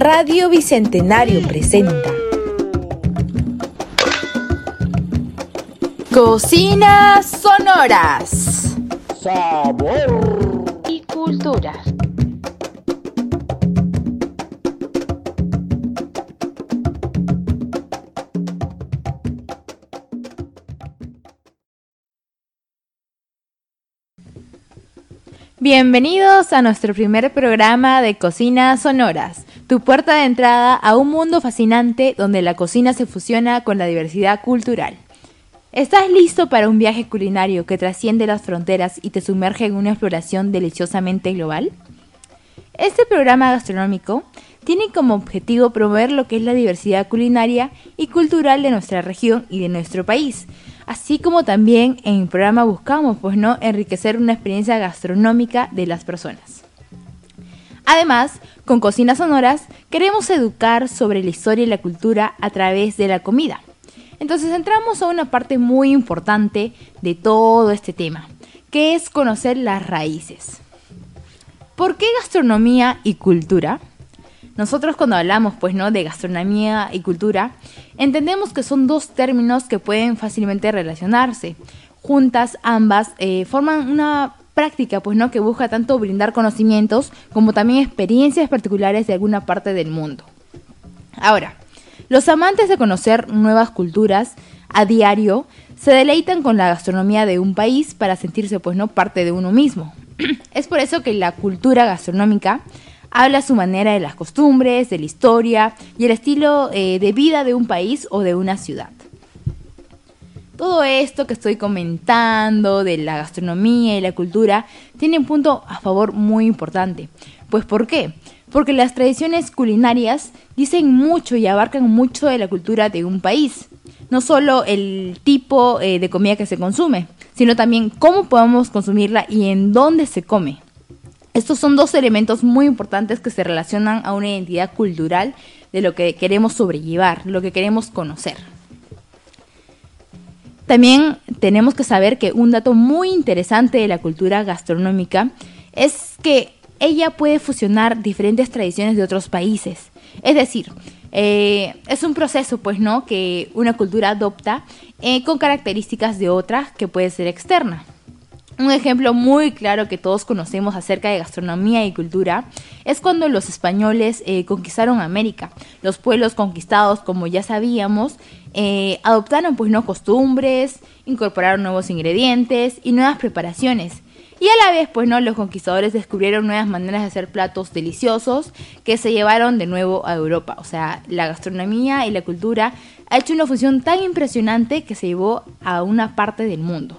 Radio Bicentenario presenta Cocinas Sonoras. Sabor y cultura. Bienvenidos a nuestro primer programa de Cocinas Sonoras, tu puerta de entrada a un mundo fascinante donde la cocina se fusiona con la diversidad cultural. ¿Estás listo para un viaje culinario que trasciende las fronteras y te sumerge en una exploración deliciosamente global? Este programa gastronómico tiene como objetivo promover lo que es la diversidad culinaria y cultural de nuestra región y de nuestro país, así como también en el programa buscamos, pues no, enriquecer una experiencia gastronómica de las personas. Además, con Cocinas Sonoras queremos educar sobre la historia y la cultura a través de la comida. Entonces entramos a una parte muy importante de todo este tema, que es conocer las raíces. ¿Por qué gastronomía y cultura? Nosotros cuando hablamos pues no de gastronomía y cultura, entendemos que son dos términos que pueden fácilmente relacionarse. Juntas ambas eh, forman una práctica pues no que busca tanto brindar conocimientos como también experiencias particulares de alguna parte del mundo. Ahora, los amantes de conocer nuevas culturas a diario se deleitan con la gastronomía de un país para sentirse pues no parte de uno mismo. es por eso que la cultura gastronómica habla su manera de las costumbres, de la historia y el estilo eh, de vida de un país o de una ciudad. Todo esto que estoy comentando de la gastronomía y la cultura tiene un punto a favor muy importante. Pues ¿por qué? Porque las tradiciones culinarias dicen mucho y abarcan mucho de la cultura de un país. No solo el tipo eh, de comida que se consume, sino también cómo podemos consumirla y en dónde se come. Estos son dos elementos muy importantes que se relacionan a una identidad cultural de lo que queremos sobrellevar, lo que queremos conocer. También tenemos que saber que un dato muy interesante de la cultura gastronómica es que ella puede fusionar diferentes tradiciones de otros países. Es decir, eh, es un proceso, pues, ¿no? Que una cultura adopta eh, con características de otra que puede ser externa. Un ejemplo muy claro que todos conocemos acerca de gastronomía y cultura es cuando los españoles eh, conquistaron América. Los pueblos conquistados, como ya sabíamos, eh, adoptaron pues no costumbres, incorporaron nuevos ingredientes y nuevas preparaciones. Y a la vez, pues no, los conquistadores descubrieron nuevas maneras de hacer platos deliciosos que se llevaron de nuevo a Europa. O sea, la gastronomía y la cultura ha hecho una fusión tan impresionante que se llevó a una parte del mundo.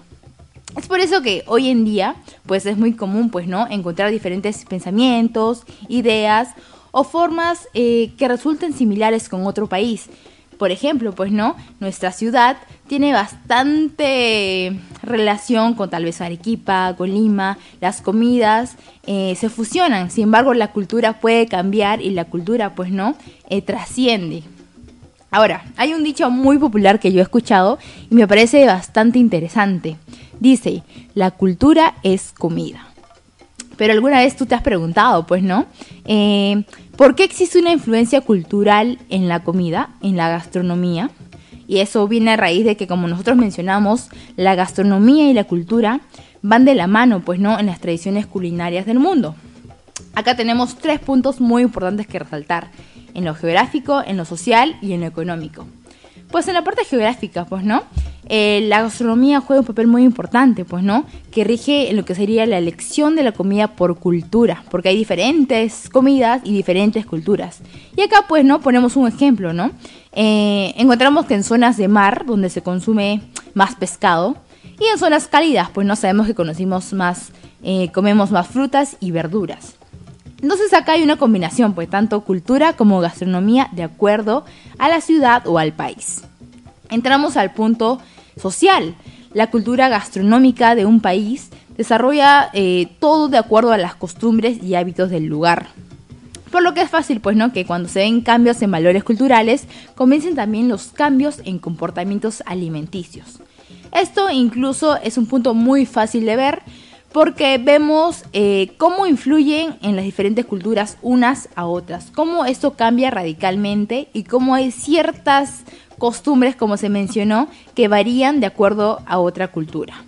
Es por eso que hoy en día, pues es muy común, pues, ¿no? Encontrar diferentes pensamientos, ideas o formas eh, que resulten similares con otro país. Por ejemplo, pues, ¿no? Nuestra ciudad tiene bastante relación con tal vez Arequipa, con Lima, las comidas eh, se fusionan, sin embargo la cultura puede cambiar y la cultura, pues, ¿no? Eh, trasciende. Ahora, hay un dicho muy popular que yo he escuchado y me parece bastante interesante. Dice, la cultura es comida. Pero alguna vez tú te has preguntado, pues, ¿no? Eh, ¿Por qué existe una influencia cultural en la comida, en la gastronomía? Y eso viene a raíz de que, como nosotros mencionamos, la gastronomía y la cultura van de la mano, pues, ¿no? En las tradiciones culinarias del mundo. Acá tenemos tres puntos muy importantes que resaltar en lo geográfico, en lo social y en lo económico. Pues en la parte geográfica, pues, ¿no? Eh, la gastronomía juega un papel muy importante, pues, ¿no? Que rige en lo que sería la elección de la comida por cultura, porque hay diferentes comidas y diferentes culturas. Y acá, pues, ¿no? Ponemos un ejemplo, ¿no? Eh, encontramos que en zonas de mar, donde se consume más pescado, y en zonas cálidas, pues no sabemos que conocimos más, eh, comemos más frutas y verduras. Entonces acá hay una combinación, pues tanto cultura como gastronomía de acuerdo a la ciudad o al país. Entramos al punto social. La cultura gastronómica de un país desarrolla eh, todo de acuerdo a las costumbres y hábitos del lugar. Por lo que es fácil, pues, ¿no? Que cuando se ven cambios en valores culturales, comiencen también los cambios en comportamientos alimenticios. Esto incluso es un punto muy fácil de ver porque vemos eh, cómo influyen en las diferentes culturas unas a otras, cómo esto cambia radicalmente y cómo hay ciertas costumbres, como se mencionó, que varían de acuerdo a otra cultura.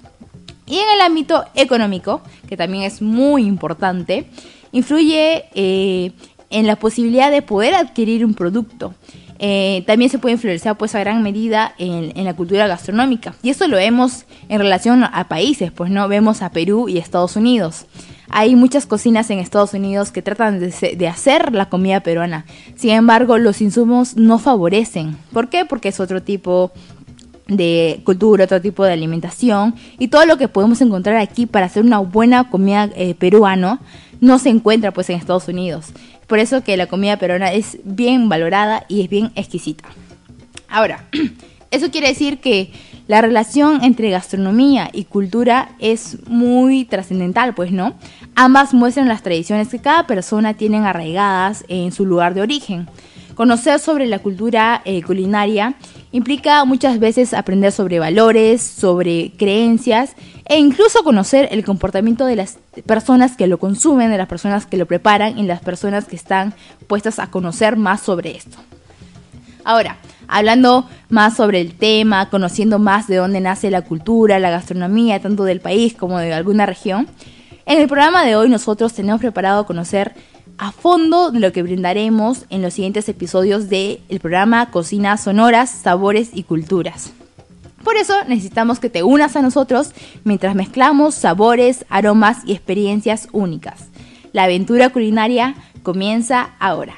Y en el ámbito económico, que también es muy importante, influye eh, en la posibilidad de poder adquirir un producto. Eh, también se puede influenciar pues a gran medida en, la cultura gastronómica. Y eso lo vemos en relación a países, pues no vemos a Perú y Estados Unidos. Hay muchas cocinas en Estados Unidos que tratan de, hacer la comida peruana. Sin embargo, los insumos no favorecen. ¿Por qué? Porque es otro tipo de cultura, otro tipo de alimentación y todo lo que podemos encontrar aquí para hacer una buena comida eh, peruana no se encuentra pues en Estados Unidos. Por eso que la comida peruana es bien valorada y es bien exquisita. Ahora, eso quiere decir que la relación entre gastronomía y cultura es muy trascendental, pues, ¿no? Ambas muestran las tradiciones que cada persona tiene arraigadas en su lugar de origen. Conocer sobre la cultura eh, culinaria implica muchas veces aprender sobre valores, sobre creencias e incluso conocer el comportamiento de las personas que lo consumen, de las personas que lo preparan y las personas que están puestas a conocer más sobre esto. Ahora, hablando más sobre el tema, conociendo más de dónde nace la cultura, la gastronomía, tanto del país como de alguna región, en el programa de hoy nosotros tenemos preparado conocer a fondo de lo que brindaremos en los siguientes episodios del programa Cocinas Sonoras, Sabores y Culturas. Por eso necesitamos que te unas a nosotros mientras mezclamos sabores, aromas y experiencias únicas. La aventura culinaria comienza ahora.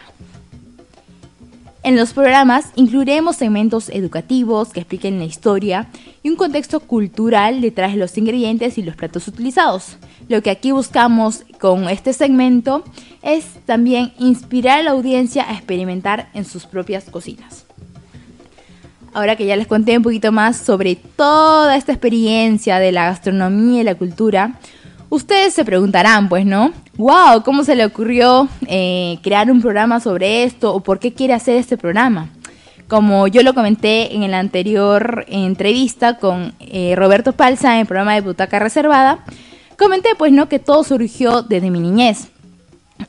En los programas incluiremos segmentos educativos que expliquen la historia y un contexto cultural detrás de los ingredientes y los platos utilizados. Lo que aquí buscamos con este segmento es también inspirar a la audiencia a experimentar en sus propias cocinas. Ahora que ya les conté un poquito más sobre toda esta experiencia de la gastronomía y la cultura, ustedes se preguntarán, pues, ¿no? wow, ¿cómo se le ocurrió eh, crear un programa sobre esto o por qué quiere hacer este programa? Como yo lo comenté en la anterior entrevista con eh, Roberto Palza en el programa de Butaca Reservada, comenté pues no que todo surgió desde mi niñez.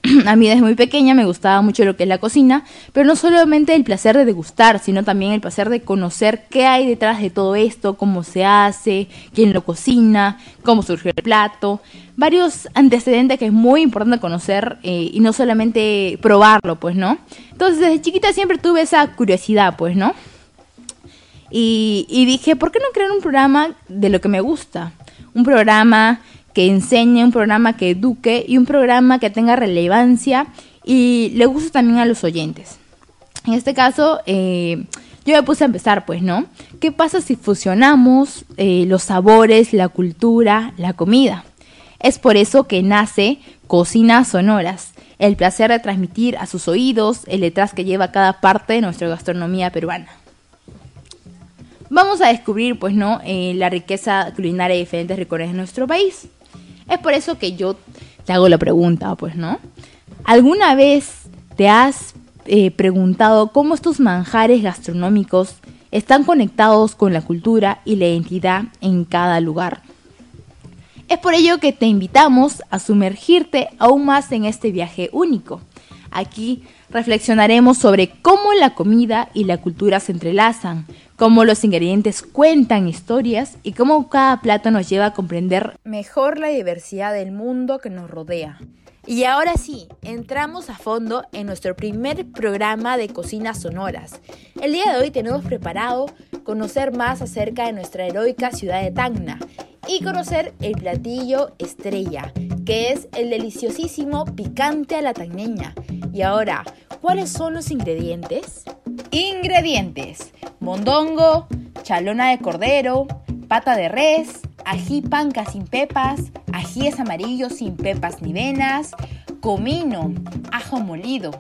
a mí desde muy pequeña me gustaba mucho lo que es la cocina, pero no solamente el placer de degustar, sino también el placer de conocer qué hay detrás de todo esto, cómo se hace, quién lo cocina, cómo surgió el plato, varios antecedentes que es muy importante conocer eh, y no solamente probarlo, pues, ¿no? Entonces desde chiquita siempre tuve esa curiosidad, pues, ¿no? Y, y dije, ¿por qué no crear un programa de lo que me gusta? Un programa que enseñe, un programa que eduque y un programa que tenga relevancia y le guste también a los oyentes. En este caso, eh, yo me puse a empezar, pues, ¿no? ¿Qué pasa si fusionamos eh, los sabores, la cultura, la comida? Es por eso que nace Cocinas Sonoras, el placer de transmitir a sus oídos el detrás que lleva cada parte de nuestra gastronomía peruana. Vamos a descubrir, pues, ¿no? Eh, la riqueza culinaria de diferentes rincones de nuestro país. Es por eso que yo te hago la pregunta, pues, ¿no? ¿Alguna vez te has eh, preguntado cómo estos manjares gastronómicos están conectados con la cultura y la identidad en cada lugar? Es por ello que te invitamos a sumergirte aún más en este viaje único. Aquí reflexionaremos sobre cómo la comida y la cultura se entrelazan, cómo los ingredientes cuentan historias y cómo cada plato nos lleva a comprender mejor la diversidad del mundo que nos rodea. Y ahora sí, entramos a fondo en nuestro primer programa de cocinas sonoras. El día de hoy tenemos preparado conocer más acerca de nuestra heroica ciudad de Tacna y conocer el platillo estrella, que es el deliciosísimo picante a la tagneña. Y ahora, ¿cuáles son los ingredientes? Ingredientes: mondongo, chalona de cordero, pata de res, ají panca sin pepas, ajíes amarillos sin pepas ni venas, comino, ajo molido,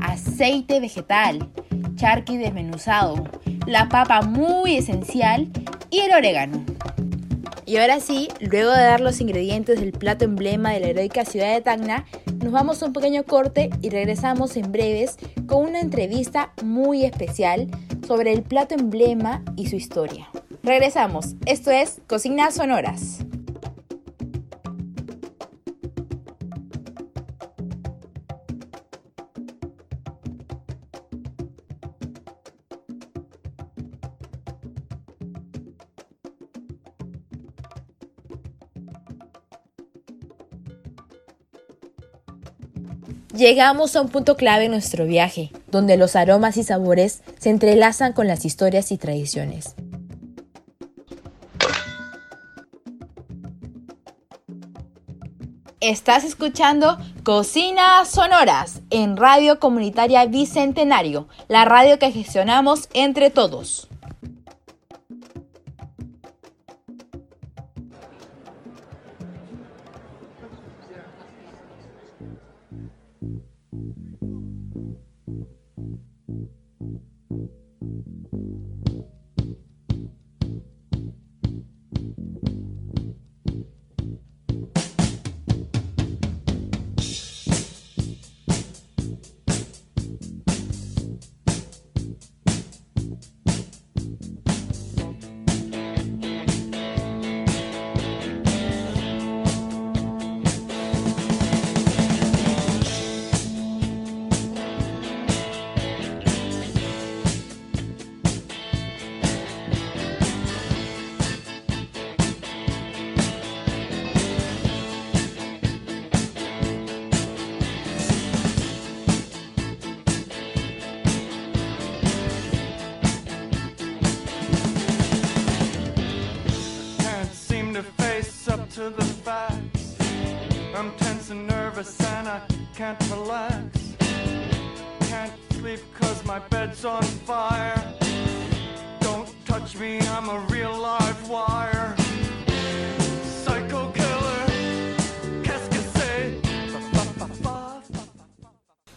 aceite vegetal, charqui desmenuzado, la papa muy esencial y el orégano. Y ahora sí, luego de dar los ingredientes del plato emblema de la heroica ciudad de Tacna, nos vamos a un pequeño corte y regresamos en breves con una entrevista muy especial sobre el plato emblema y su historia. Regresamos, esto es Cocinas Sonoras. Llegamos a un punto clave en nuestro viaje, donde los aromas y sabores se entrelazan con las historias y tradiciones. Estás escuchando Cocinas Sonoras en Radio Comunitaria Bicentenario, la radio que gestionamos entre todos.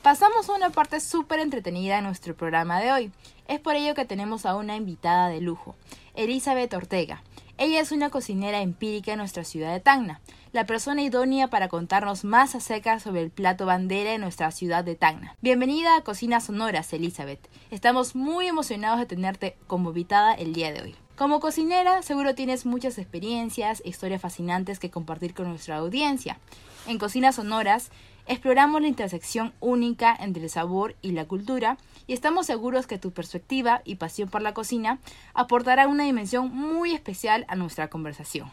Pasamos a una parte súper entretenida en nuestro programa de hoy. Es por ello que tenemos a una invitada de lujo, Elizabeth Ortega. Ella es una cocinera empírica en nuestra ciudad de Tacna, la persona idónea para contarnos más acerca sobre el plato bandera en nuestra ciudad de Tacna. Bienvenida a Cocinas Sonoras, Elizabeth. Estamos muy emocionados de tenerte como invitada el día de hoy. Como cocinera, seguro tienes muchas experiencias e historias fascinantes que compartir con nuestra audiencia. En Cocinas Sonoras, exploramos la intersección única entre el sabor y la cultura y estamos seguros que tu perspectiva y pasión por la cocina aportarán una dimensión muy especial a nuestra conversación.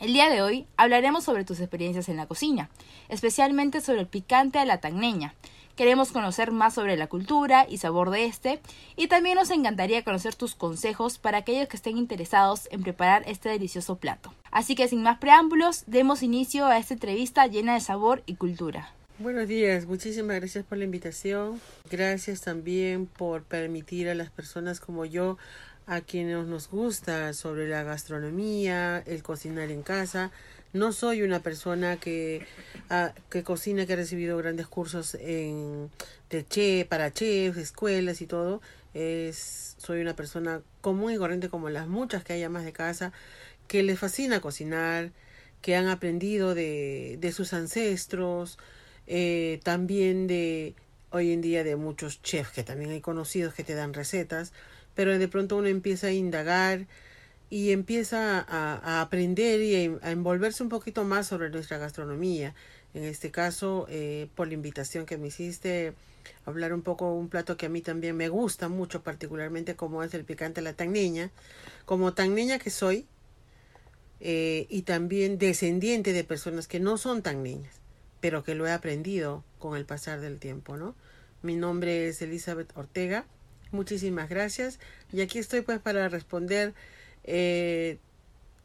El día de hoy hablaremos sobre tus experiencias en la cocina, especialmente sobre el picante a la tagneña. Queremos conocer más sobre la cultura y sabor de este y también nos encantaría conocer tus consejos para aquellos que estén interesados en preparar este delicioso plato. Así que sin más preámbulos, demos inicio a esta entrevista llena de sabor y cultura. Buenos días, muchísimas gracias por la invitación. Gracias también por permitir a las personas como yo, a quienes nos gusta sobre la gastronomía, el cocinar en casa. No soy una persona que, ah, que cocina, que ha recibido grandes cursos en, de chef, para chefs, escuelas y todo. Es, soy una persona común y corriente como las muchas que hay más de casa, que les fascina cocinar, que han aprendido de, de sus ancestros, eh, también de hoy en día de muchos chefs que también hay conocidos que te dan recetas, pero de pronto uno empieza a indagar y empieza a, aprender y a, envolverse un poquito más sobre nuestra gastronomía. En este caso, eh, por la invitación que me hiciste, hablar un poco un plato que a mí también me gusta mucho, particularmente como es el picante la tagneña. Como tagneña que soy, eh, y también descendiente de personas que no son tan niñas pero que lo he aprendido con el pasar del tiempo, ¿no? Mi nombre es Elizabeth Ortega. Muchísimas gracias. Y aquí estoy pues para responder eh,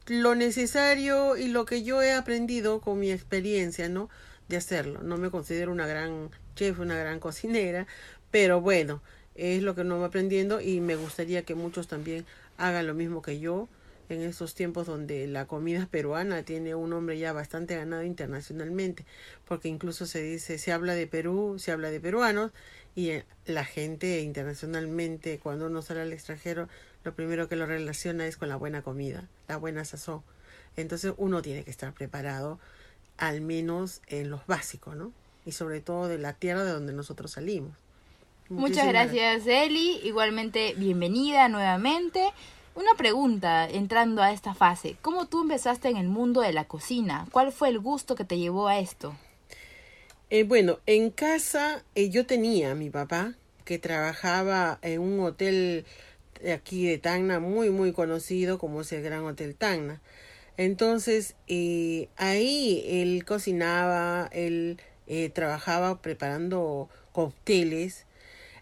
lo necesario y lo que yo he aprendido con mi experiencia, ¿no? De hacerlo. No me considero una gran chef, una gran cocinera, pero bueno, es lo que no voy aprendiendo y me gustaría que muchos también hagan lo mismo que yo en estos tiempos donde la comida peruana tiene un nombre ya bastante ganado internacionalmente, porque incluso se dice, se habla de Perú, se habla de peruanos, y eh, la gente internacionalmente, cuando uno sale al extranjero, lo primero que lo relaciona es con la buena comida, la buena sazón. Entonces uno tiene que estar preparado, al menos en los básicos, ¿no? Y sobre todo de la tierra de donde nosotros salimos. Muchas gracias, Eli. Igualmente, bienvenida nuevamente. Una pregunta entrando a esta fase. ¿Cómo tú empezaste en el mundo de la cocina? ¿Cuál fue el gusto que te llevó a esto? Eh, bueno, en casa eh, yo tenía a mi papá que trabajaba en un hotel aquí de Tacna muy muy conocido como es el Gran Hotel Tacna. Entonces eh, ahí él cocinaba, él eh, trabajaba preparando cócteles.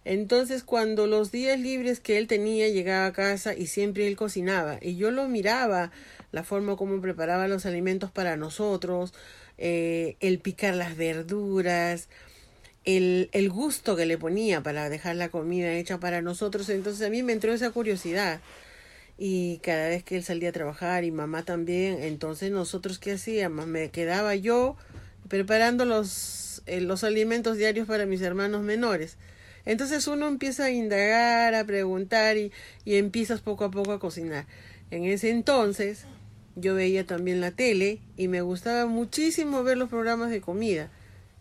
Entonces cuando los días libres que él tenía llegaba a casa y siempre él cocinaba y yo lo miraba la forma como preparaba los alimentos para nosotros, eh, el picar las verduras, el, el gusto que le ponía para dejar la comida hecha para nosotros. Entonces a mí me entró esa curiosidad y cada vez que él salía a trabajar y mamá también, entonces nosotros qué hacíamos, me quedaba yo preparando los, eh, los alimentos diarios para mis hermanos menores. Entonces uno empieza a indagar, a preguntar y, y empiezas poco a poco a cocinar. En ese entonces yo veía también la tele y me gustaba muchísimo ver los programas de comida.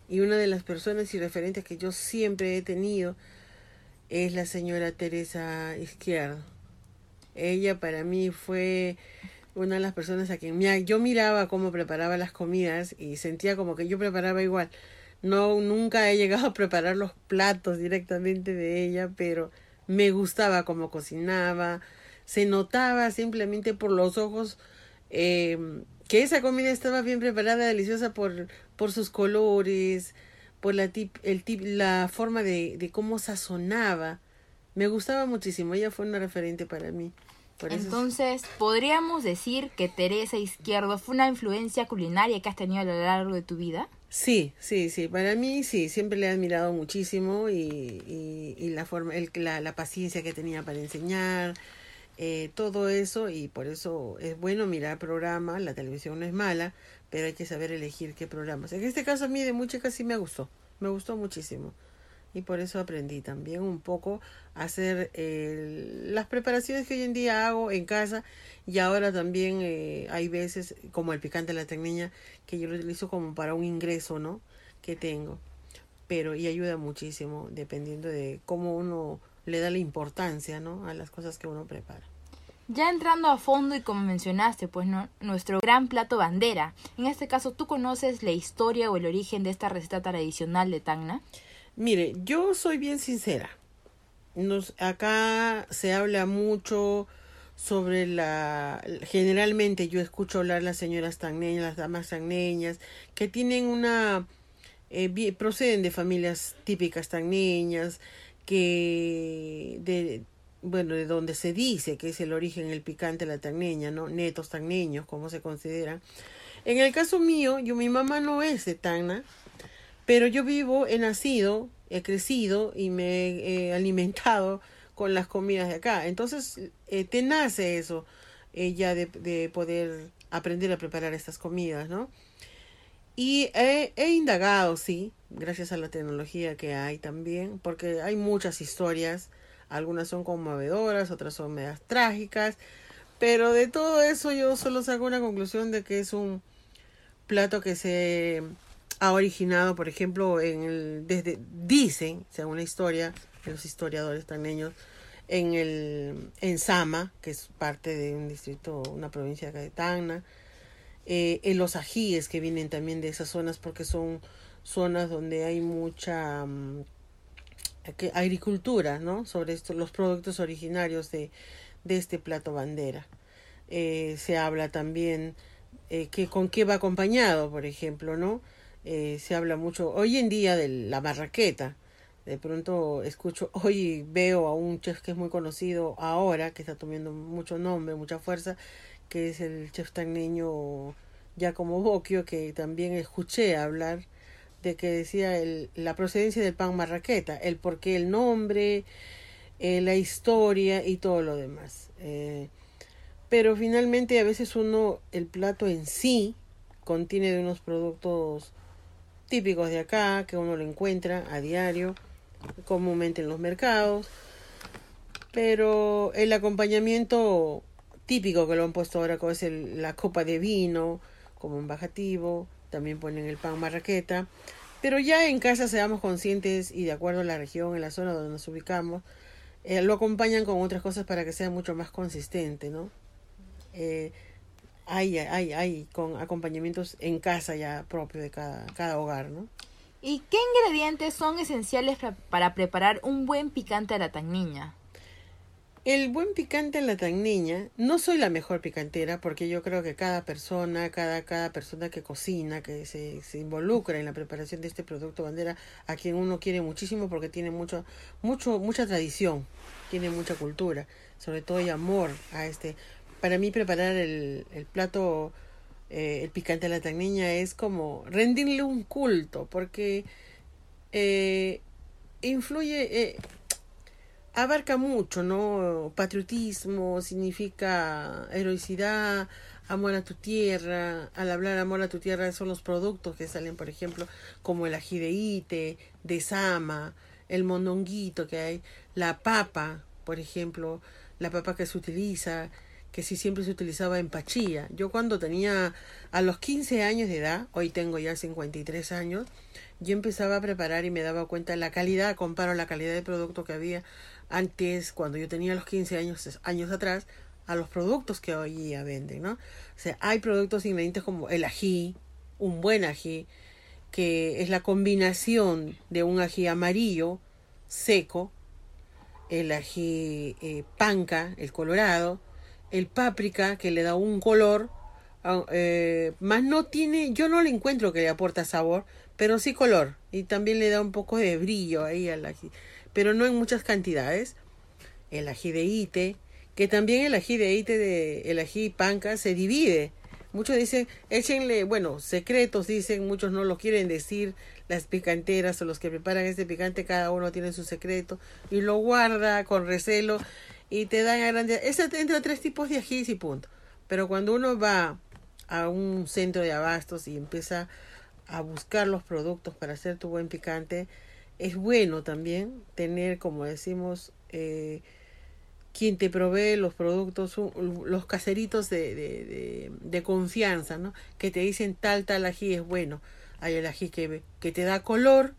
Y una de las personas y referentes que yo siempre he tenido es la señora Teresa Izquierdo. Ella para mí fue una de las personas a quien yo miraba cómo preparaba las comidas y sentía como que yo preparaba igual. No, nunca he llegado a preparar los platos directamente de ella, pero me gustaba cómo cocinaba. Se notaba simplemente por los ojos eh, que esa comida estaba bien preparada, deliciosa por, por sus colores, por la, tip, el tip, la forma de, de cómo sazonaba. Me gustaba muchísimo, ella fue una referente para mí. Entonces, ¿podríamos decir que Teresa Izquierdo fue una influencia culinaria que has tenido a lo largo de tu vida? Sí, sí, sí. Para mí sí, siempre le he admirado muchísimo y, y, y la forma, el, la, la, paciencia que tenía para enseñar, eh, todo eso y por eso es bueno mirar programas. La televisión no es mala, pero hay que saber elegir qué programas. En este caso a mí de mucha sí me gustó, me gustó muchísimo y por eso aprendí también un poco a hacer eh, las preparaciones que hoy en día hago en casa y ahora también eh, hay veces como el picante de la tecniña que yo lo utilizo como para un ingreso no que tengo pero y ayuda muchísimo dependiendo de cómo uno le da la importancia no a las cosas que uno prepara ya entrando a fondo y como mencionaste, pues no, nuestro gran plato bandera. En este caso, ¿tú conoces la historia o el origen de esta receta tradicional de Tacna? Mire, yo soy bien sincera. Nos, acá se habla mucho sobre la generalmente yo escucho hablar las señoras tagneñas, las damas tagneñas, que tienen una eh, proceden de familias típicas tagneñas, que de bueno, de donde se dice que es el origen el picante la tagneña, ¿no? Netos tagneños, como se considera. En el caso mío, yo mi mamá no es de Tacna, pero yo vivo, he nacido, he crecido y me he alimentado con las comidas de acá. Entonces, eh, te nace eso eh, ya de, de, poder aprender a preparar estas comidas, ¿no? Y he, he, indagado, sí, gracias a la tecnología que hay también, porque hay muchas historias, algunas son conmovedoras, otras son medias trágicas, pero de todo eso yo solo saco una conclusión de que es un plato que se ha originado, por ejemplo, en el, desde, dicen, según la historia los historiadores taneños, en el, en Sama, que es parte de un distrito, una provincia de Tacna, eh, en los ajíes que vienen también de esas zonas porque son zonas donde hay mucha que, agricultura, ¿no? Sobre esto, los productos originarios de, de este plato bandera. Eh, se habla también eh, que con qué va acompañado, por ejemplo, ¿no? eh, se habla mucho hoy en día de la marraqueta. De pronto escucho, hoy veo a un chef que es muy conocido ahora, que está tomando mucho nombre, mucha fuerza, que es el chef tagneño Giacomo Bocchio, que también escuché hablar de que decía el, la procedencia del pan marraqueta, el por qué el nombre, eh, la historia y todo lo demás. Eh, pero finalmente a veces uno, el plato en sí, contiene de unos productos típicos de acá, que uno lo encuentra a diario, comúnmente en los mercados. Pero el acompañamiento típico que lo han puesto ahora, es la copa de vino, como un bajativo, también ponen el pan marraqueta. Pero ya en casa seamos conscientes y de acuerdo a la región, en la zona donde nos ubicamos, eh, lo acompañan con otras cosas para que sea mucho más consistente, ¿no? Eh, hay, hay, hay con acompañamientos en casa ya propio de cada, cada hogar, ¿no? ¿Y qué ingredientes son esenciales para preparar un buen picante a la tagniña? El buen picante en la tan niña, no soy la mejor picantera porque yo creo que cada persona, cada, cada persona que cocina, que se, involucra en la preparación de este producto bandera, a quien uno quiere muchísimo porque tiene mucho, mucho, mucha tradición, tiene mucha cultura, sobre todo y amor a este. Para mí preparar el, el plato, eh, el picante de la tan niña es como rendirle un culto porque eh, influye... Eh, abarca mucho, ¿no? Patriotismo significa heroicidad, amor a tu tierra. Al hablar amor a tu tierra son los productos que salen, por ejemplo, como el ají de sama, el mondonguito que hay, la papa, por ejemplo, la papa que se utiliza, que sí siempre se utilizaba en pachilla. Yo cuando tenía a los 15 años de edad, hoy tengo ya 53 años, yo empezaba a preparar y me daba cuenta de la calidad, comparo la calidad de producto que había antes, cuando yo tenía los 15 años, años atrás, a los productos que hoy día venden, ¿no? O sea, hay productos ingredientes como el ají, un buen ají, que es la combinación de un ají amarillo seco, el ají eh, panca, el colorado, el páprica, que le da un color, ah, eh, más no tiene, yo no le encuentro que le aporta sabor, pero sí color, y también le da un poco de brillo ahí al ají pero no en muchas cantidades. El ají de ite, que también el ají de ite, de, el ají panca, se divide. Muchos dicen, échenle, bueno, secretos dicen, muchos no lo quieren decir, las picanteras o los que preparan este picante, cada uno tiene su secreto y lo guarda con recelo y te dan a grande. Ese entre tres tipos de ají y punto. Pero cuando uno va a un centro de abastos y empieza a buscar los productos para hacer tu buen picante, es bueno también tener, como decimos, eh, quien te provee los productos, los caseritos de, de, de, confianza, ¿no? Que te dicen tal, tal ají es bueno. Hay el ají que, que te da color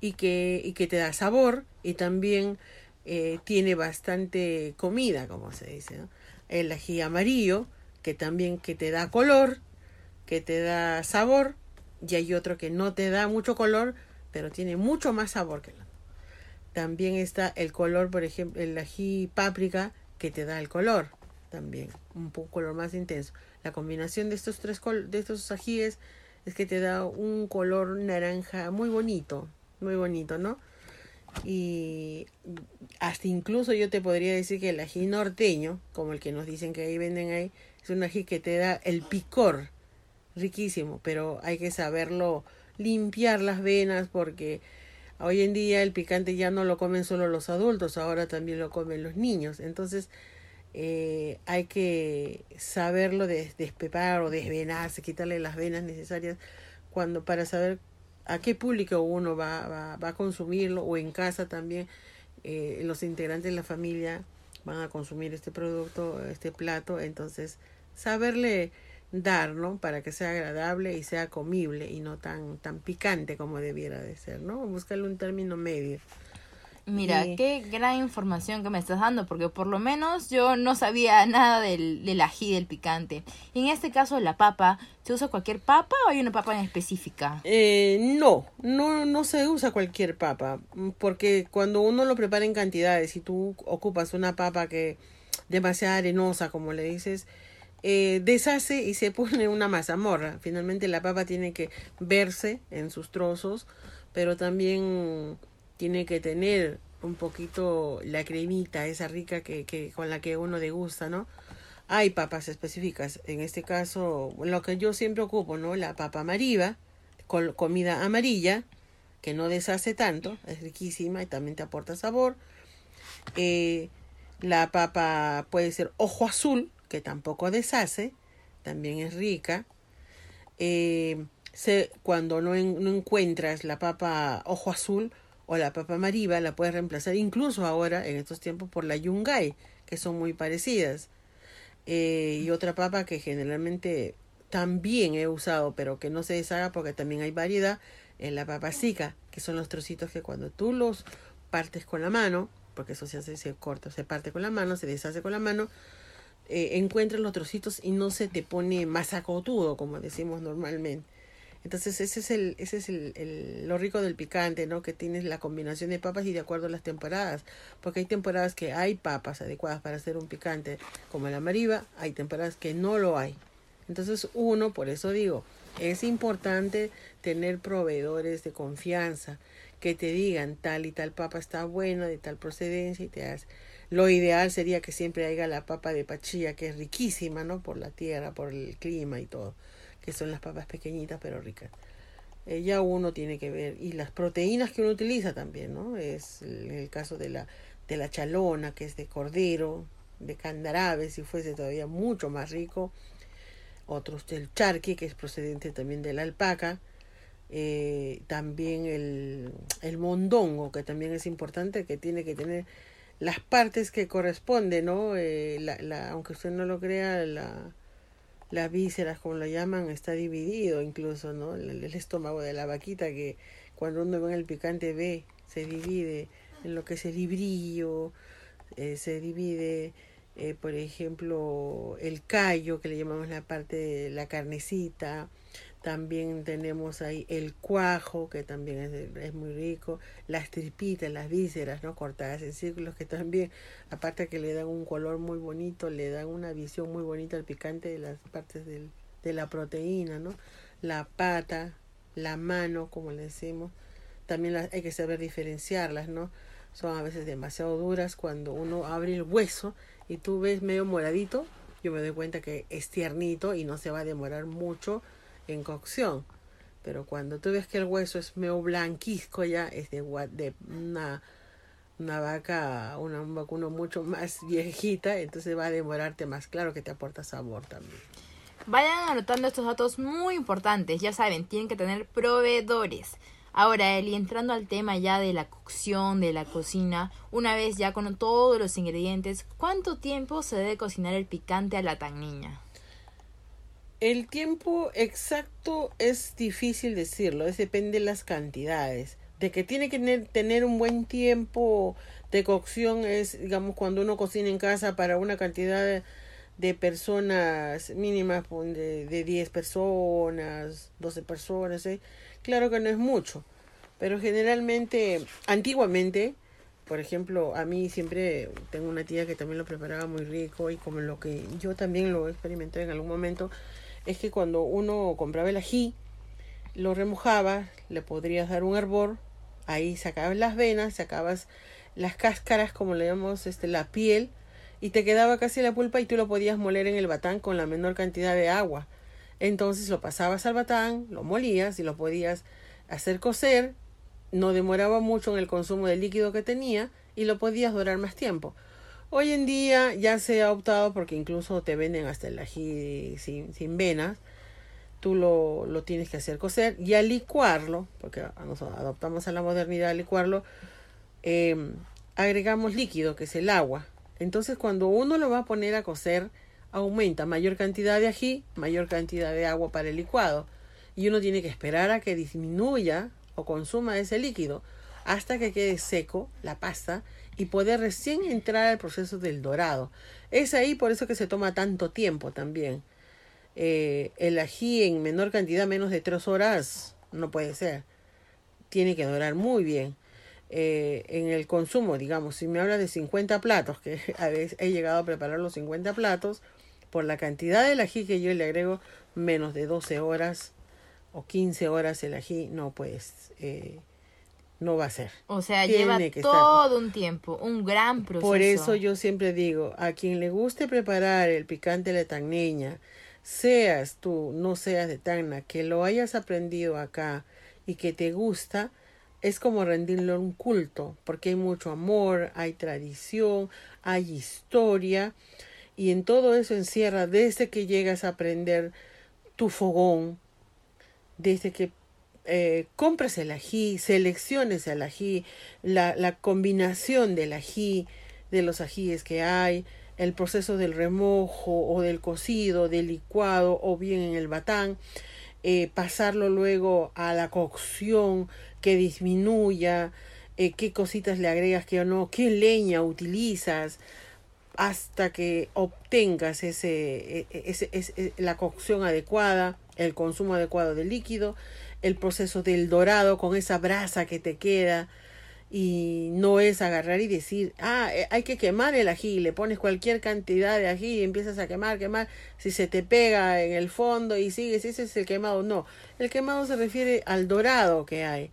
y que, y que te da sabor y también eh, tiene bastante comida, como se dice. El ají amarillo, que también que te da color, que te da sabor, y hay otro que no te da mucho color, pero tiene mucho más sabor que el otro. También está el color, por ejemplo, el ají páprica que te da el color también, un poco color más intenso. La combinación de estos tres de estos ajíes es que te da un color naranja muy bonito, muy bonito, ¿no? Y hasta incluso yo te podría decir que el ají norteño, como el que nos dicen que ahí venden ahí, es un ají que te da el picor riquísimo, pero hay que saberlo limpiar las venas porque hoy en día el picante ya no lo comen solo los adultos, ahora también lo comen los niños. Entonces eh, hay que saberlo des despepar o desvenarse, quitarle las venas necesarias cuando para saber a qué público uno va, va, va a consumirlo o en casa también eh, los integrantes de la familia van a consumir este producto, este plato, entonces saberle dar, ¿no? Para que sea agradable y sea comible y no tan, tan picante como debiera de ser, ¿no? Buscarle un término medio. Mira, qué gran información que me estás dando, porque por lo menos yo no sabía nada del, del ají, del picante. Y en este caso, la papa, ¿se usa cualquier papa o hay una papa en específica? Eh, no, no, no se usa cualquier papa, porque cuando uno lo prepara en cantidades, si tú ocupas una papa que demasiado arenosa, como le dices, eh, deshace y se pone una mazamorra. Finalmente la papa tiene que verse en sus trozos, pero también tiene que tener un poquito la cremita, esa rica que, con la que uno degusta, ¿no? Hay papas específicas, en este caso lo que yo siempre ocupo, ¿no? La papa mariva, con comida amarilla, que no deshace tanto, es riquísima y también te aporta sabor. Eh, la papa puede ser ojo azul, que tampoco deshace, también es rica. Eh, se, cuando no, no, encuentras la papa ojo azul o la papa mariva, la puedes reemplazar incluso ahora, en estos tiempos, por la yungay, que son muy parecidas. Eh, y otra papa que generalmente también he usado, pero que no se deshaga porque también hay variedad, es la papa sica, que son los trocitos que cuando tú los partes con la mano, porque eso se hace, se corta, se parte con la mano, se deshace con la mano, eh, encuentras los trocitos y no se te pone más acotudo, como decimos normalmente. Entonces ese es el, ese es el, lo rico del picante, ¿no? Que tienes la combinación de papas y de acuerdo a las temporadas, porque hay temporadas que hay papas adecuadas para hacer un picante como la mariba, hay temporadas que no lo hay. Entonces uno, por eso digo, es importante tener proveedores de confianza que te digan tal y tal papa está buena, de tal procedencia y te hace. Lo ideal sería que siempre haya la papa de pachilla, que es riquísima, ¿no? Por la tierra, por el clima y todo que son las papas pequeñitas pero ricas. Eh, ya uno tiene que ver, y las proteínas que uno utiliza también, ¿no? Es el, caso de la, de la chalona, que es de cordero, de candarabe, si fuese todavía mucho más rico. Otros del charqui, que es procedente también de la alpaca. Eh, también el, el mondongo, que también es importante, que tiene que tener las partes que corresponden, ¿no? Eh, la, la, aunque usted no lo crea, la, las vísceras, como lo llaman, está dividido incluso, ¿no? El, estómago de la vaquita que cuando uno ve el picante ve, se divide en lo que es el librillo, eh, se divide, eh, por ejemplo, el callo, que le llamamos la parte de la carnecita, también tenemos ahí el cuajo, que también es, es, muy rico, las tripitas, las vísceras, ¿no? Cortadas en círculos, que también, aparte que le dan un color muy bonito, le dan una visión muy bonita al picante de las partes del, de la proteína, ¿no? La pata, la mano, como le decimos, también las, hay que saber diferenciarlas, ¿no? Son a veces demasiado duras cuando uno abre el hueso y tú ves medio moradito, yo me doy cuenta que es tiernito y no se va a demorar mucho en cocción. Pero cuando tú ves que el hueso es medio blanquisco ya, es de, de una, una vaca, una, un vacuno mucho más viejita, entonces va a demorarte más. Claro que te aporta sabor también. Vayan anotando estos datos muy importantes. Ya saben, tienen que tener proveedores. Ahora, Eli, entrando al tema ya de la cocción, de la cocina, una vez ya con todos los ingredientes, ¿cuánto tiempo se debe cocinar el picante a la tan niña? El tiempo exacto es difícil decirlo, es depende de las cantidades. De que tiene que tener, un buen tiempo de cocción es, digamos, cuando uno cocina en casa para una cantidad de, personas mínimas de, de 10 personas, 12 personas, ¿eh? claro que no es mucho, pero generalmente, antiguamente, por ejemplo, a mí siempre tengo una tía que también lo preparaba muy rico y como lo que yo también lo experimenté en algún momento, es que cuando uno compraba el ají, lo remojaba, le podrías dar un hervor, ahí sacabas las venas, sacabas las cáscaras, como le llamamos, este, la piel, y te quedaba casi la pulpa y tú lo podías moler en el batán con la menor cantidad de agua. Entonces lo pasabas al batán, lo molías y lo podías hacer cocer, no demoraba mucho en el consumo del líquido que tenía y lo podías durar más tiempo. Hoy en día ya se ha optado porque incluso te venden hasta el ají sin, sin venas. Tú lo, lo, tienes que hacer cocer y al licuarlo, porque nos adoptamos a la modernidad, al licuarlo, em, agregamos líquido, que es el agua. Entonces cuando uno lo va a poner a cocer, aumenta mayor cantidad de ají, mayor cantidad de agua para el licuado. Y uno tiene que esperar a que disminuya o consuma ese líquido hasta que quede seco la pasta y poder recién entrar al proceso del dorado. Es ahí por eso que se toma tanto tiempo también. Eh, el ají en menor cantidad, menos de tres horas, no puede ser. Tiene que dorar muy bien. Eh, en el consumo, digamos, si me habla de 50 platos, que a veces he llegado a preparar los 50 platos, por la cantidad del ají que yo le agrego, menos de 12 horas o 15 horas el ají, no puedes eh, no va a ser. O sea, lleva todo un tiempo, un gran proceso. Por eso yo siempre digo, a quien le guste preparar el picante de tagneña, seas tú, no seas de Tacna, que lo hayas aprendido acá y que te gusta, es como rendirle un culto, porque hay mucho amor, hay tradición, hay historia, y en todo eso encierra desde que llegas a aprender tu fogón, desde que eh, compras el ají, selecciones el ají, la, la combinación del ají, de los ajíes que hay, el proceso del remojo o del cocido, del licuado o bien en el batán, eh, pasarlo luego a la cocción que disminuya, eh, qué cositas le agregas que o no, qué leña utilizas hasta que obtengas ese, e, e, ese, la cocción adecuada el consumo adecuado del líquido, el proceso del dorado con esa brasa que te queda y no es agarrar y decir, ah, eh, hay que quemar el ají, le pones cualquier cantidad de ají y empiezas a quemar, quemar, si se te pega en el fondo y sigues, ese es el quemado, no, el quemado se refiere al dorado que hay,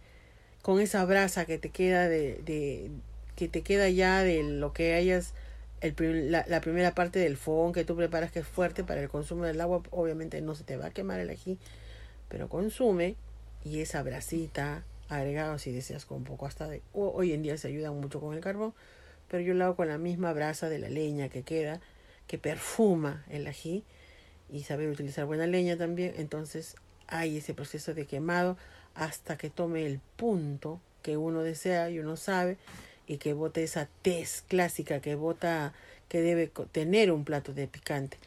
con esa brasa que te queda de, de que te queda ya de lo que hayas el, la, la, primera parte del fogón que tú preparas que es fuerte para el consumo del agua, obviamente no se te va a quemar el ají, pero consume y esa brasita agregado si deseas con un poco hasta de hoy en día se ayudan mucho con el carbón, pero yo lo hago con la misma brasa de la leña que queda, que perfuma el ají y saber utilizar buena leña también, entonces hay ese proceso de quemado hasta que tome el punto que uno desea y uno sabe y que bote esa tez clásica que bota que debe tener un plato de picante.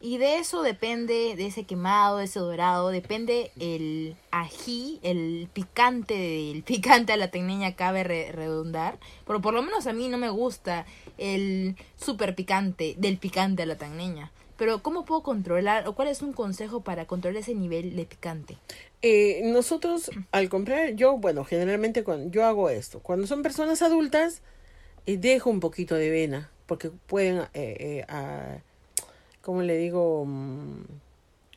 Y de eso depende, de ese quemado, de ese dorado, depende el ají, el picante del picante a la tecneña cabe redundar. Pero por lo menos a mí no me gusta el super picante del picante a la tecneña. Pero ¿cómo puedo controlar o cuál es un consejo para controlar ese nivel de picante? Eh, nosotros al comprar, yo, bueno, generalmente yo hago esto, cuando son personas adultas, eh, dejo un poquito de vena, porque pueden, eh, eh como le digo, mm,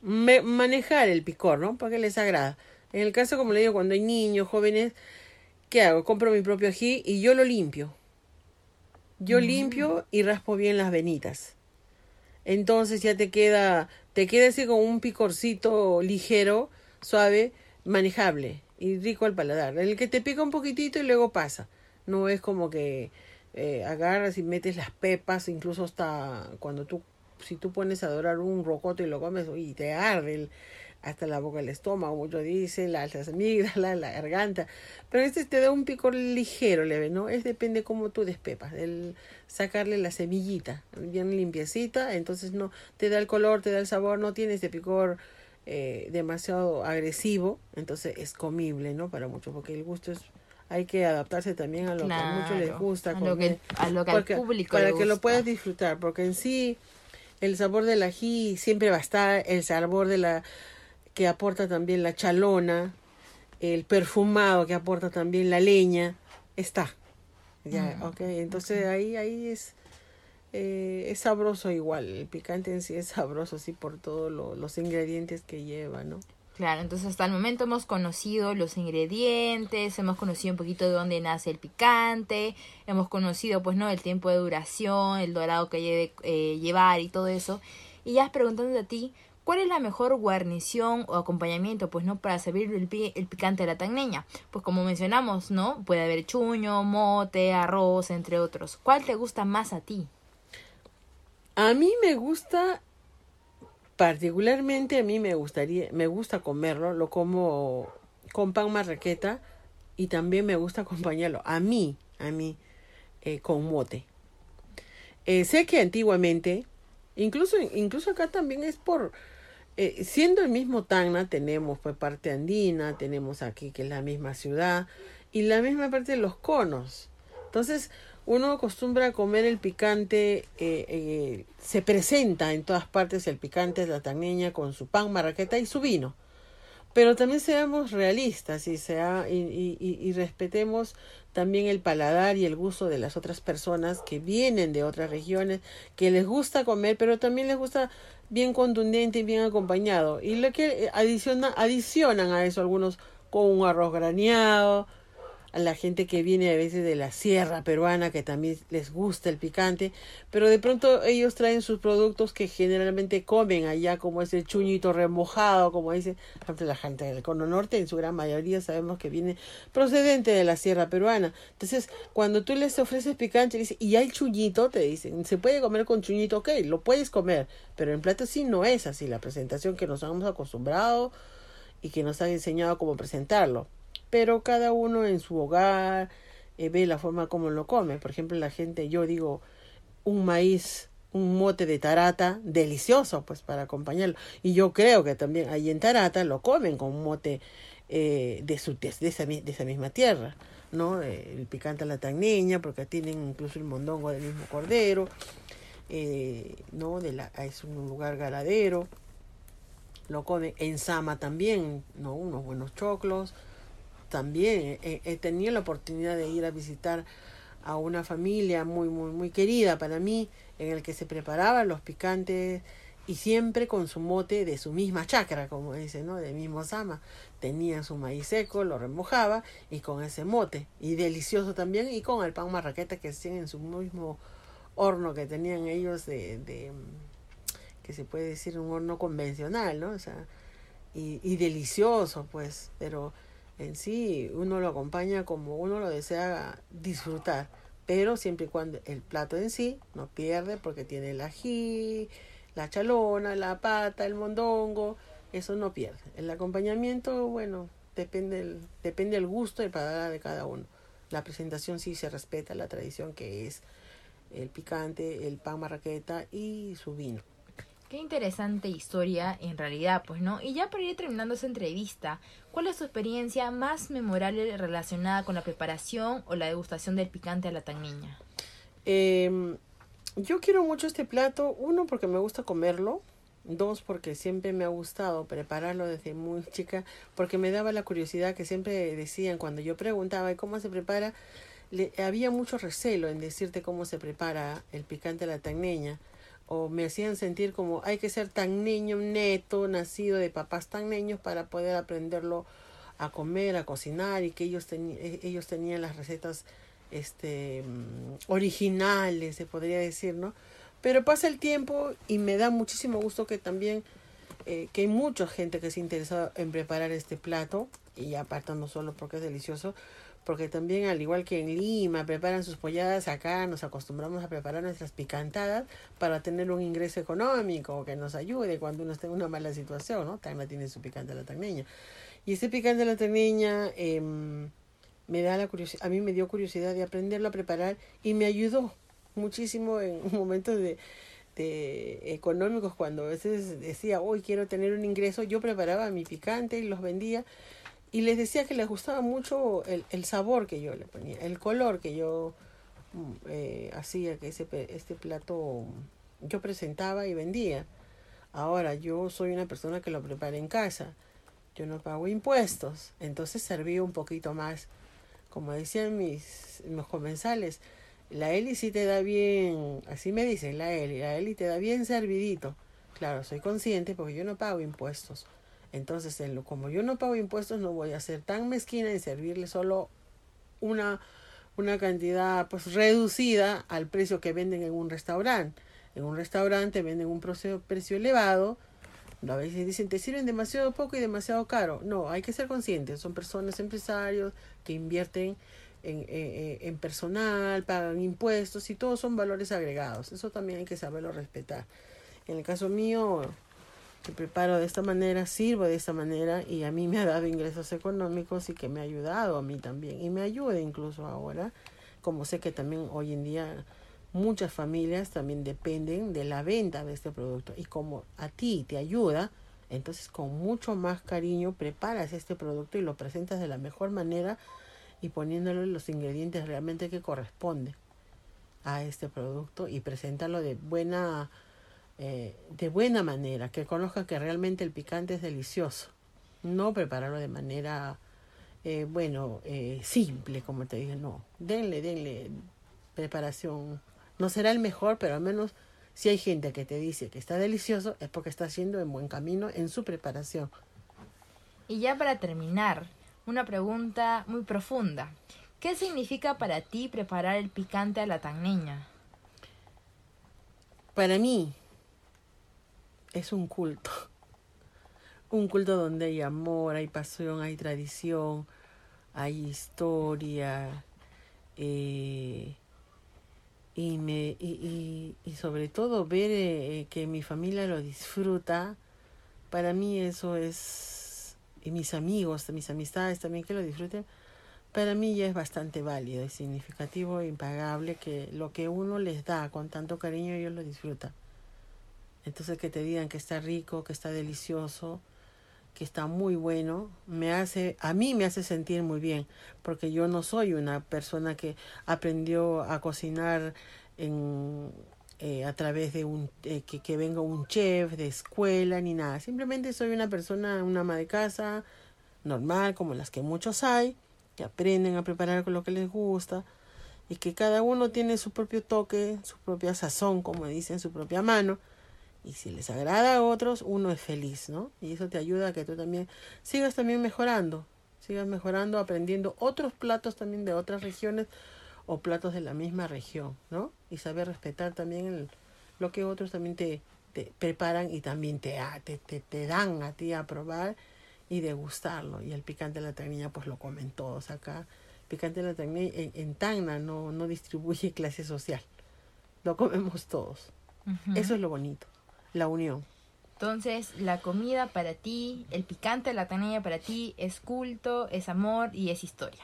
manejar el picor, ¿no? Porque les agrada. En el caso, como le digo, cuando hay niños, jóvenes, ¿qué hago? Compro mi propio ají y yo lo limpio. Yo mm. limpio y raspo bien las venitas. Entonces ya te queda, te queda así con un picorcito ligero, suave, manejable y rico al paladar. El que te pica un poquitito y luego pasa. No es como que eh, agarras y metes las pepas, incluso hasta cuando tú, si tú pones a dorar un rocoto y lo comes y te arde hasta la boca del estómago, mucho dice, las, las amígdalas, la garganta. Pero este te da un picor ligero, leve, ¿no? Es depende cómo tú despepas, el sacarle la semillita, bien limpiecita, entonces no, te da el color, te da el sabor, no tiene ese picor eh, demasiado agresivo, entonces es comible, ¿no? Para muchos, porque el gusto es hay que adaptarse también a lo que a muchos les gusta a lo que, a lo que al público para que lo puedas disfrutar porque en sí el sabor del ají siempre va a estar el sabor de la que aporta también la chalona el perfumado que aporta también la leña está ya mm. okay entonces ahí ahí es eh, es sabroso igual, el picante en sí es sabroso, sí, por todos los ingredientes que lleva, ¿no? Claro, entonces hasta el momento hemos conocido los ingredientes, hemos conocido un poquito de dónde nace el picante, hemos conocido, pues, ¿no? El tiempo de duración, el dorado que debe eh, llevar y todo eso. Y ya preguntándote a ti, ¿cuál es la mejor guarnición o acompañamiento, pues, ¿no? Para servir el, el picante de la tagneña? Pues, como mencionamos, ¿no? Puede haber chuño, mote, arroz, entre otros. ¿Cuál te gusta más a ti? A mí me gusta, particularmente a mí me gustaría, me gusta comerlo, lo como con pan marraqueta y también me gusta acompañarlo, a mí, a mí, eh, con mote. Eh, sé que antiguamente, incluso, incluso acá también es por, eh, siendo el mismo Tacna, tenemos pues parte andina, tenemos aquí que es la misma ciudad y la misma parte de los conos. Entonces, uno acostumbra comer el picante, eh, eh, se presenta en todas partes el picante, la tagneña con su pan, marraqueta y su vino. Pero también seamos realistas y, sea, y, y, respetemos también el paladar y el gusto de las otras personas que vienen de otras regiones, que les gusta comer, pero también les gusta bien contundente y bien acompañado. Y lo que adiciona, adicionan a eso algunos con un arroz graneado, a la gente que viene a veces de la sierra peruana que también les gusta el picante, pero de pronto ellos traen sus productos que generalmente comen allá, como es el chuñito remojado, como dice la gente del cono norte, en su gran mayoría sabemos que viene procedente de la sierra peruana. Entonces, cuando tú les ofreces picante, y hay chuñito, te dicen, se puede comer con chuñito, ok, lo puedes comer, pero en plato sí no es así la presentación que nos hemos acostumbrado y que nos han enseñado cómo presentarlo pero cada uno en su hogar eh, ve la forma como lo come. Por ejemplo, la gente, yo digo, un maíz, un mote de tarata, delicioso, pues para acompañarlo. Y yo creo que también ahí en Tarata lo comen con un mote eh, de, su, de, esa, de esa misma tierra. ¿no? Eh, el picante a la tagneña, porque tienen incluso el mondongo del mismo cordero, ¿no? De la, es un lugar ganadero. lo come. En Sama también, ¿no? Unos buenos choclos. También he, tenido la oportunidad de ir a visitar a una familia muy, muy, muy querida para mí, en el que se preparaban los picantes y siempre con su mote de su misma chacra, como dice, ¿no? De mismo Sama. Tenía su maíz seco, lo remojaba y con ese mote. Y delicioso también, y con el pan marraqueta que hacían en su mismo horno que tenían ellos de, de que se puede decir un horno convencional, ¿no? O sea, y, y delicioso, pues, pero en sí uno lo acompaña como uno lo desea disfrutar, pero siempre y cuando el plato en sí no pierde porque tiene el ají, la chalona, la pata, el mondongo, eso no pierde. El acompañamiento, bueno, depende el, depende el gusto y el paladar de cada uno. La presentación sí se respeta la tradición que es el picante, el pan marraqueta y su vino. Qué interesante historia en realidad, pues, ¿no? Y ya para ir terminando esa entrevista, ¿cuál es su experiencia más memorable relacionada con la preparación o la degustación del picante a la tangueña? Eh, yo quiero mucho este plato, uno porque me gusta comerlo, dos porque siempre me ha gustado prepararlo desde muy chica, porque me daba la curiosidad que siempre decían cuando yo preguntaba cómo se prepara, le, había mucho recelo en decirte cómo se prepara el picante a la tagneña o me hacían sentir como hay que ser tan niño neto, nacido de papás tan niños para poder aprenderlo a comer, a cocinar y que ellos, e, ellos tenían las recetas este, mm, originales, se podría decir, ¿no? Pero pasa el tiempo y me da muchísimo gusto que también eh, que hay mucha gente que se interesa en preparar este plato y aparte no solo porque es delicioso, porque también al igual que en Lima preparan sus polladas, acá nos acostumbramos a preparar nuestras picantadas para tener un ingreso económico que nos ayude cuando uno está en una mala situación, ¿no? Tacna tiene su picante la. Y ese picante la eh, me da la curiosidad, a mí me dio curiosidad de aprenderlo a preparar y me ayudó muchísimo en momentos de, de económicos cuando a veces decía, hoy quiero tener un ingreso, yo preparaba mi picante y los vendía y les decía que les gustaba mucho el, el sabor que yo le ponía, el color que yo mm, eh, hacía, que ese, este plato yo presentaba y vendía. Ahora yo soy una persona que lo prepara en casa, yo no pago impuestos, entonces serví un poquito más como decían mis, los comensales, la Eli sí te da bien, así me dicen la Eli, la Eli te da bien servidito. Claro, soy consciente porque yo no pago impuestos. Entonces, como yo no pago impuestos, no voy a ser tan mezquina en servirle solo una, una cantidad pues reducida al precio que venden en un restaurante. En un restaurante venden un precio, elevado a veces dicen, te sirven demasiado poco y demasiado caro. No, hay que ser conscientes. Son personas, empresarios que invierten en, en, personal, pagan impuestos y todos son valores agregados. Eso también hay que saberlo respetar. En el caso mío, que preparo de esta manera, sirvo de esta manera y a mí me ha dado ingresos económicos y que me ha ayudado a mí también. Y me ayuda incluso ahora, como sé que también hoy en día muchas familias también dependen de la venta de este producto y como a ti te ayuda, entonces con mucho más cariño preparas este producto y lo presentas de la mejor manera y poniéndole los ingredientes realmente que corresponden a este producto y preséntalo de buena eh, de buena manera, que conozcan que realmente el picante es delicioso, no prepararlo de manera eh, bueno, eh, simple, como te dije, no, denle, denle preparación no será el mejor, pero al menos si hay gente que te dice que está delicioso, es porque está haciendo en buen camino en su preparación. Y ya para terminar, una pregunta muy profunda. ¿Qué significa para ti preparar el picante a la tagneña? Para mí es un culto. Un culto donde hay amor, hay pasión, hay tradición, hay historia, eh, y, me, y, y, sobre todo ver eh, que mi familia lo disfruta, para mí eso es, y mis amigos, mis amistades también que lo disfruten, para mí ya es bastante válido, y significativo, e impagable, que lo que uno les da con tanto cariño ellos lo disfrutan. Entonces que te digan que está rico, que está delicioso, que está muy bueno, me hace, a mí me hace sentir muy bien, porque yo no soy una persona que aprendió a cocinar en, eh, a través de un eh, que, que venga un chef de escuela ni nada. Simplemente soy una persona, una ama de casa normal, como las que muchos hay, que aprenden a preparar con lo que les gusta y que cada uno tiene su propio toque, su propia sazón, como dicen, su propia mano. Y si les agrada a otros, uno es feliz, ¿no? Y eso te ayuda a que tú también sigas también mejorando, sigas mejorando, aprendiendo otros platos también de otras regiones o platos de la misma región, ¿no? Y saber respetar también lo que otros también te, te preparan y también te, te, te, te, dan a ti a probar y degustarlo. Y el picante de la ternilla, pues lo comen todos acá picante de la ternilla en, en Tacna no, no distribuye clase social. Lo comemos todos. Eso es lo bonito, la unión. Entonces, la comida para ti, el picante de la ternilla para ti es culto, es amor y es historia.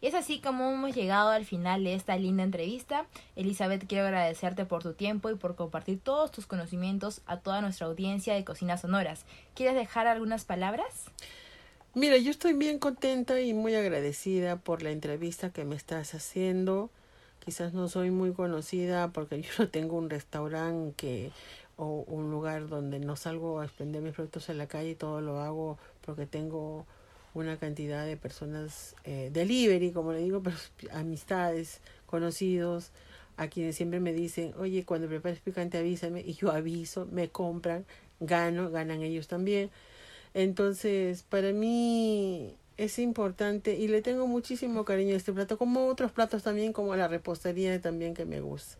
Y es así como hemos llegado al final de esta linda entrevista. Elizabeth, quiero agradecerte por tu tiempo y por compartir todos tus conocimientos a toda nuestra audiencia de Cocinas Sonoras. ¿Quieres dejar algunas palabras? Mira, yo estoy bien contenta y muy agradecida por la entrevista que me estás haciendo. Quizás no soy muy conocida porque yo no tengo un restaurante que o un lugar donde no salgo a expender mis productos en la calle, todo lo hago porque tengo una cantidad de personas eh, delivery, como le digo, pero amistades, conocidos, a quienes siempre me dicen, oye, cuando prepares picante avísame, y yo aviso, me compran, gano, ganan ellos también. Entonces, para mí es importante y le tengo muchísimo cariño a este plato, como otros platos también, como la repostería también que me gusta,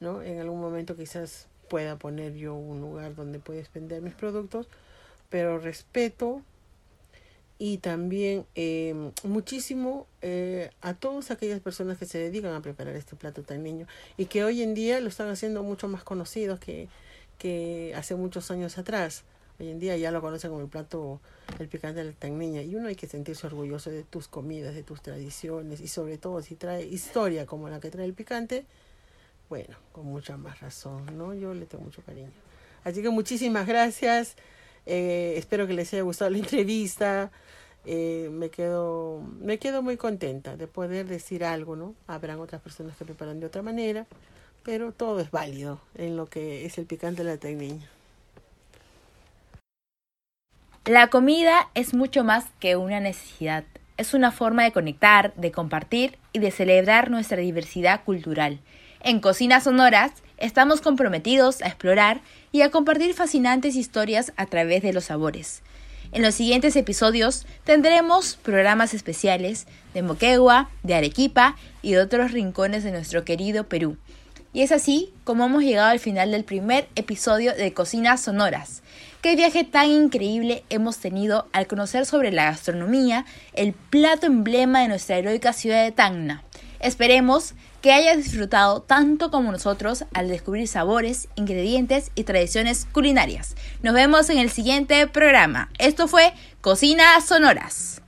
¿no? En algún momento quizás pueda poner yo un lugar donde pueda vender mis productos, pero respeto y también eh, muchísimo eh, a todas aquellas personas que se dedican a preparar este plato tan niño y que hoy en día lo están haciendo mucho más conocidos que, que hace muchos años atrás. Hoy en día ya lo conocen como el plato, el picante de la niña. Y uno hay que sentirse orgulloso de tus comidas, de tus tradiciones y sobre todo si trae historia como la que trae el picante, bueno, con mucha más razón, ¿no? Yo le tengo mucho cariño. Así que muchísimas gracias. Eh, espero que les haya gustado la entrevista. Eh, me quedo me quedo muy contenta de poder decir algo, ¿no? Habrán otras personas que preparan de otra manera, pero todo es válido en lo que es el picante de la tecniña. La comida es mucho más que una necesidad. Es una forma de conectar, de compartir y de celebrar nuestra diversidad cultural. En Cocinas Sonoras estamos comprometidos a explorar y a compartir fascinantes historias a través de los sabores. En los siguientes episodios tendremos programas especiales de Moquegua, de Arequipa y de otros rincones de nuestro querido Perú. Y es así como hemos llegado al final del primer episodio de Cocinas Sonoras. Qué viaje tan increíble hemos tenido al conocer sobre la gastronomía, el plato emblema de nuestra heroica ciudad de Tacna. Esperemos que hayas disfrutado tanto como nosotros al descubrir sabores, ingredientes y tradiciones culinarias. Nos vemos en el siguiente programa. Esto fue Cocinas Sonoras.